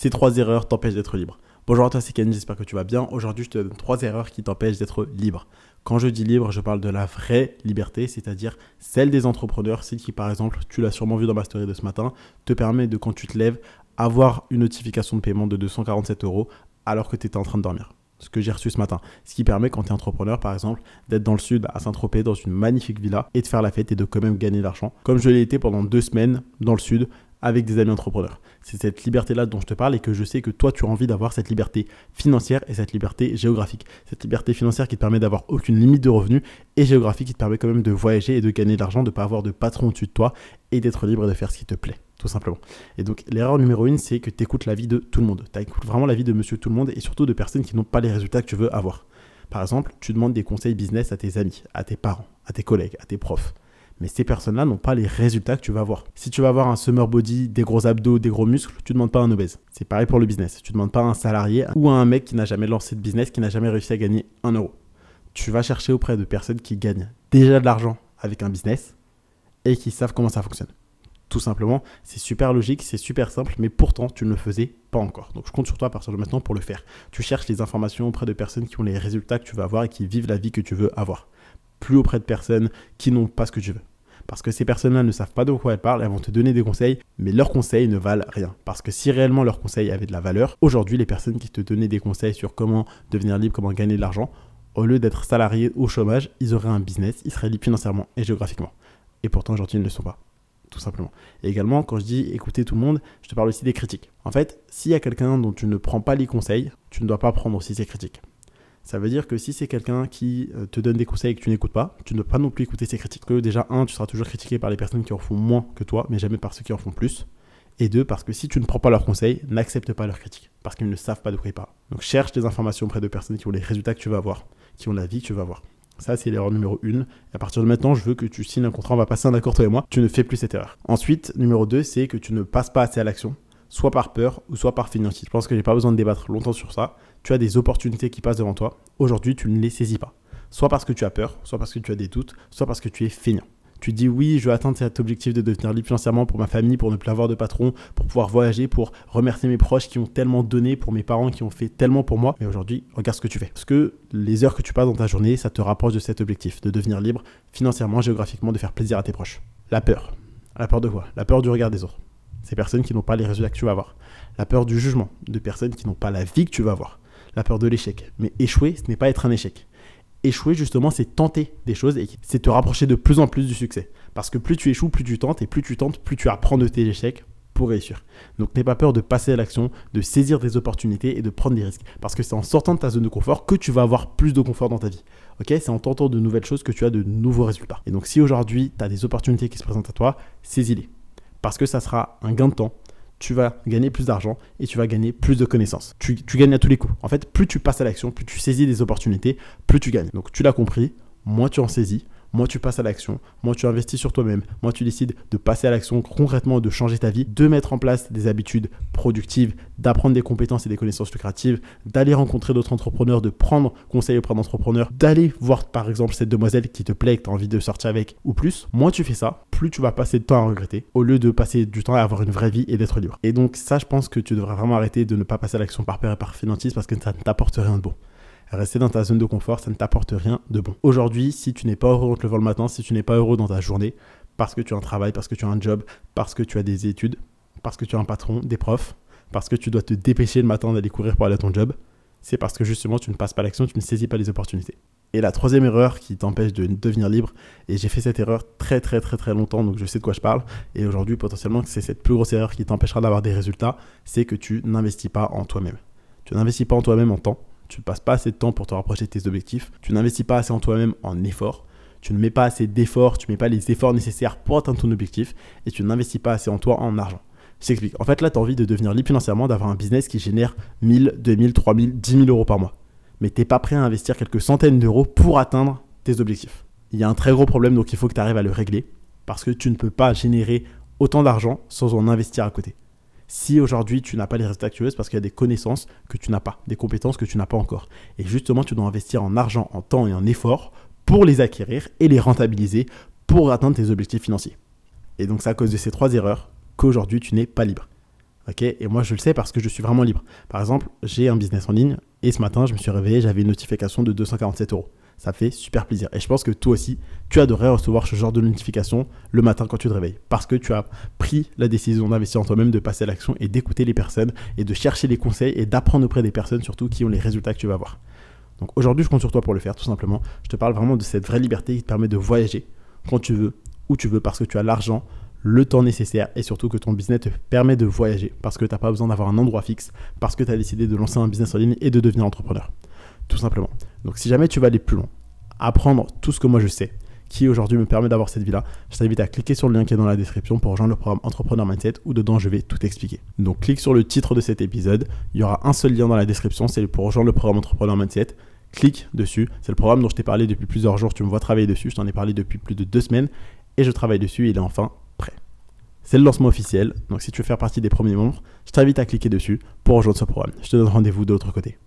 Ces trois erreurs t'empêchent d'être libre. Bonjour à toi, c'est Ken, j'espère que tu vas bien. Aujourd'hui, je te donne trois erreurs qui t'empêchent d'être libre. Quand je dis libre, je parle de la vraie liberté, c'est-à-dire celle des entrepreneurs, celle qui, par exemple, tu l'as sûrement vu dans ma story de ce matin, te permet de, quand tu te lèves, avoir une notification de paiement de 247 euros alors que tu étais en train de dormir ce que j'ai reçu ce matin. Ce qui permet, quand tu es entrepreneur, par exemple, d'être dans le sud à Saint-Tropez, dans une magnifique villa, et de faire la fête et de quand même gagner de l'argent. Comme je l'ai été pendant deux semaines dans le sud, avec des amis entrepreneurs. C'est cette liberté-là dont je te parle et que je sais que toi, tu as envie d'avoir cette liberté financière et cette liberté géographique. Cette liberté financière qui te permet d'avoir aucune limite de revenus et géographique qui te permet quand même de voyager et de gagner de l'argent, de ne pas avoir de patron au-dessus de toi et d'être libre de faire ce qui te plaît tout simplement. Et donc l'erreur numéro une, c'est que tu écoutes la vie de tout le monde. Tu écoutes vraiment la vie de monsieur tout le monde et surtout de personnes qui n'ont pas les résultats que tu veux avoir. Par exemple, tu demandes des conseils business à tes amis, à tes parents, à tes collègues, à tes profs. Mais ces personnes-là n'ont pas les résultats que tu vas avoir. Si tu vas avoir un summer body, des gros abdos, des gros muscles, tu ne demandes pas un obèse. C'est pareil pour le business. Tu ne demandes pas un salarié ou un mec qui n'a jamais lancé de business, qui n'a jamais réussi à gagner un euro. Tu vas chercher auprès de personnes qui gagnent déjà de l'argent avec un business et qui savent comment ça fonctionne. Tout simplement, c'est super logique, c'est super simple, mais pourtant tu ne le faisais pas encore. Donc je compte sur toi à partir de maintenant pour le faire. Tu cherches les informations auprès de personnes qui ont les résultats que tu veux avoir et qui vivent la vie que tu veux avoir. Plus auprès de personnes qui n'ont pas ce que tu veux. Parce que ces personnes-là ne savent pas de quoi elles parlent, elles vont te donner des conseils, mais leurs conseils ne valent rien. Parce que si réellement leurs conseils avaient de la valeur, aujourd'hui les personnes qui te donnaient des conseils sur comment devenir libre, comment gagner de l'argent, au lieu d'être salariés au chômage, ils auraient un business, ils seraient libres financièrement et géographiquement. Et pourtant aujourd'hui ils ne le sont pas tout simplement. Et également, quand je dis écouter tout le monde, je te parle aussi des critiques. En fait, s'il y a quelqu'un dont tu ne prends pas les conseils, tu ne dois pas prendre aussi ses critiques. Ça veut dire que si c'est quelqu'un qui euh, te donne des conseils que tu n'écoutes pas, tu ne dois pas non plus écouter ses critiques. Que déjà, un, tu seras toujours critiqué par les personnes qui en font moins que toi, mais jamais par ceux qui en font plus. Et deux, parce que si tu ne prends pas leurs conseils, n'accepte pas leurs critiques, parce qu'ils ne savent pas de quoi ils parlent. Donc cherche des informations auprès de personnes qui ont les résultats que tu vas avoir, qui ont la vie que tu vas avoir. Ça, c'est l'erreur numéro 1. Et à partir de maintenant, je veux que tu signes un contrat, on va passer un accord toi et moi. Tu ne fais plus cette erreur. Ensuite, numéro 2, c'est que tu ne passes pas assez à l'action, soit par peur ou soit par fainéantise. Je pense que j'ai pas besoin de débattre longtemps sur ça. Tu as des opportunités qui passent devant toi. Aujourd'hui, tu ne les saisis pas. Soit parce que tu as peur, soit parce que tu as des doutes, soit parce que tu es feignant tu dis oui, je veux atteindre cet objectif de devenir libre financièrement pour ma famille, pour ne plus avoir de patron, pour pouvoir voyager, pour remercier mes proches qui ont tellement donné, pour mes parents qui ont fait tellement pour moi. Mais aujourd'hui, regarde ce que tu fais. Parce que les heures que tu passes dans ta journée, ça te rapproche de cet objectif, de devenir libre financièrement, géographiquement, de faire plaisir à tes proches. La peur. La peur de quoi? La peur du regard des autres. Ces personnes qui n'ont pas les résultats que tu vas avoir. La peur du jugement de personnes qui n'ont pas la vie que tu vas avoir. La peur de l'échec. Mais échouer, ce n'est pas être un échec échouer, justement, c'est tenter des choses et c'est te rapprocher de plus en plus du succès. Parce que plus tu échoues, plus tu tentes, et plus tu tentes, plus tu apprends de tes échecs pour réussir. Donc n'aie pas peur de passer à l'action, de saisir des opportunités et de prendre des risques. Parce que c'est en sortant de ta zone de confort que tu vas avoir plus de confort dans ta vie. Ok? C'est en tentant de nouvelles choses que tu as de nouveaux résultats. Et donc si aujourd'hui tu as des opportunités qui se présentent à toi, saisis-les. Parce que ça sera un gain de temps, tu vas gagner plus d'argent et tu vas gagner plus de connaissances. Tu, gagnes à tous les coups. En fait, plus tu passes à l'action, plus tu saisis des opportunités, plus tu gagnes. Donc tu l'as compris, moins tu en saisis, moi tu passes à l'action, moi tu investis sur toi-même, moi tu décides de passer à l'action concrètement, de changer ta vie, de mettre en place des habitudes productives, d'apprendre des compétences et des connaissances lucratives, d'aller rencontrer d'autres entrepreneurs, de prendre conseil auprès d'entrepreneurs, d'aller voir par exemple cette demoiselle qui te plaît, que tu as envie de sortir avec ou plus, moins tu fais ça, plus tu vas passer de temps à regretter, au lieu de passer du temps à avoir une vraie vie et d'être libre. Et donc ça je pense que tu devrais vraiment arrêter de ne pas passer à l'action par peur et par finantisme parce que ça ne t'apporte rien de bon. Rester dans ta zone de confort, ça ne t'apporte rien de bon. Aujourd'hui, si tu n'es pas heureux en te levant le matin, si tu n'es pas heureux dans ta journée, parce que tu as un travail, parce que tu as un job, parce que tu as des études, parce que tu as un patron, des profs, parce que tu dois te dépêcher le matin d'aller courir pour aller à ton job, c'est parce que justement tu ne passes pas l'action, tu ne saisis pas les opportunités. Et la troisième erreur qui t'empêche de devenir libre, et j'ai fait cette erreur très très très très longtemps, donc je sais de quoi je parle, et aujourd'hui potentiellement c'est cette plus grosse erreur qui t'empêchera d'avoir des résultats, c'est que tu n'investis pas en toi-même. Tu n'investis pas en toi-même en temps, tu ne passes pas assez de temps pour te rapprocher de tes objectifs, tu n'investis pas assez en toi-même en efforts, tu ne mets pas assez d'efforts, tu ne mets pas les efforts nécessaires pour atteindre ton objectif et tu n'investis pas assez en toi en argent. Je t'explique. En fait, là, tu as envie de devenir libre financièrement, d'avoir un business qui génère 1000, 2000, 3000, 10 000 euros par mois. Mais tu n'es pas prêt à investir quelques centaines d'euros pour atteindre tes objectifs. Il y a un très gros problème, donc il faut que tu arrives à le régler parce que tu ne peux pas générer autant d'argent sans en investir à côté. Si aujourd'hui tu n'as pas les résultats veux, c'est parce qu'il y a des connaissances que tu n'as pas, des compétences que tu n'as pas encore. Et justement, tu dois investir en argent, en temps et en effort pour les acquérir et les rentabiliser pour atteindre tes objectifs financiers. Et donc c'est à cause de ces trois erreurs qu'aujourd'hui tu n'es pas libre. Ok? Et moi, je le sais parce que je suis vraiment libre. Par exemple, j'ai un business en ligne et ce matin, je me suis réveillé, j'avais une notification de 247 euros. Ça fait super plaisir. Et je pense que toi aussi, tu adorerais recevoir ce genre de notification le matin quand tu te réveilles. Parce que tu as pris la décision d'investir en toi-même, de passer à l'action et d'écouter les personnes et de chercher les conseils et d'apprendre auprès des personnes surtout qui ont les résultats que tu vas avoir. Donc aujourd'hui, je compte sur toi pour le faire, tout simplement. Je te parle vraiment de cette vraie liberté qui te permet de voyager quand tu veux, où tu veux, parce que tu as l'argent, le temps nécessaire et surtout que ton business te permet de voyager parce que tu n'as pas besoin d'avoir un endroit fixe, parce que tu as décidé de lancer un business en ligne et de devenir entrepreneur. Tout simplement. Donc si jamais tu veux aller plus loin, apprendre tout ce que moi je sais, qui aujourd'hui me permet d'avoir cette vie-là, je t'invite à cliquer sur le lien qui est dans la description pour rejoindre le programme Entrepreneur Mindset où dedans je vais tout expliquer. Donc clique sur le titre de cet épisode, il y aura un seul lien dans la description, c'est pour rejoindre le programme Entrepreneur Mindset clique dessus. C'est le programme dont je t'ai parlé depuis plusieurs jours. Tu me vois travailler dessus. Je t'en ai parlé depuis plus de deux semaines et je travaille dessus. Il est enfin prêt. C'est le lancement officiel. Donc si tu veux faire partie des premiers membres, je t'invite à cliquer dessus pour rejoindre ce programme. Je te donne rendez-vous de l'autre côté.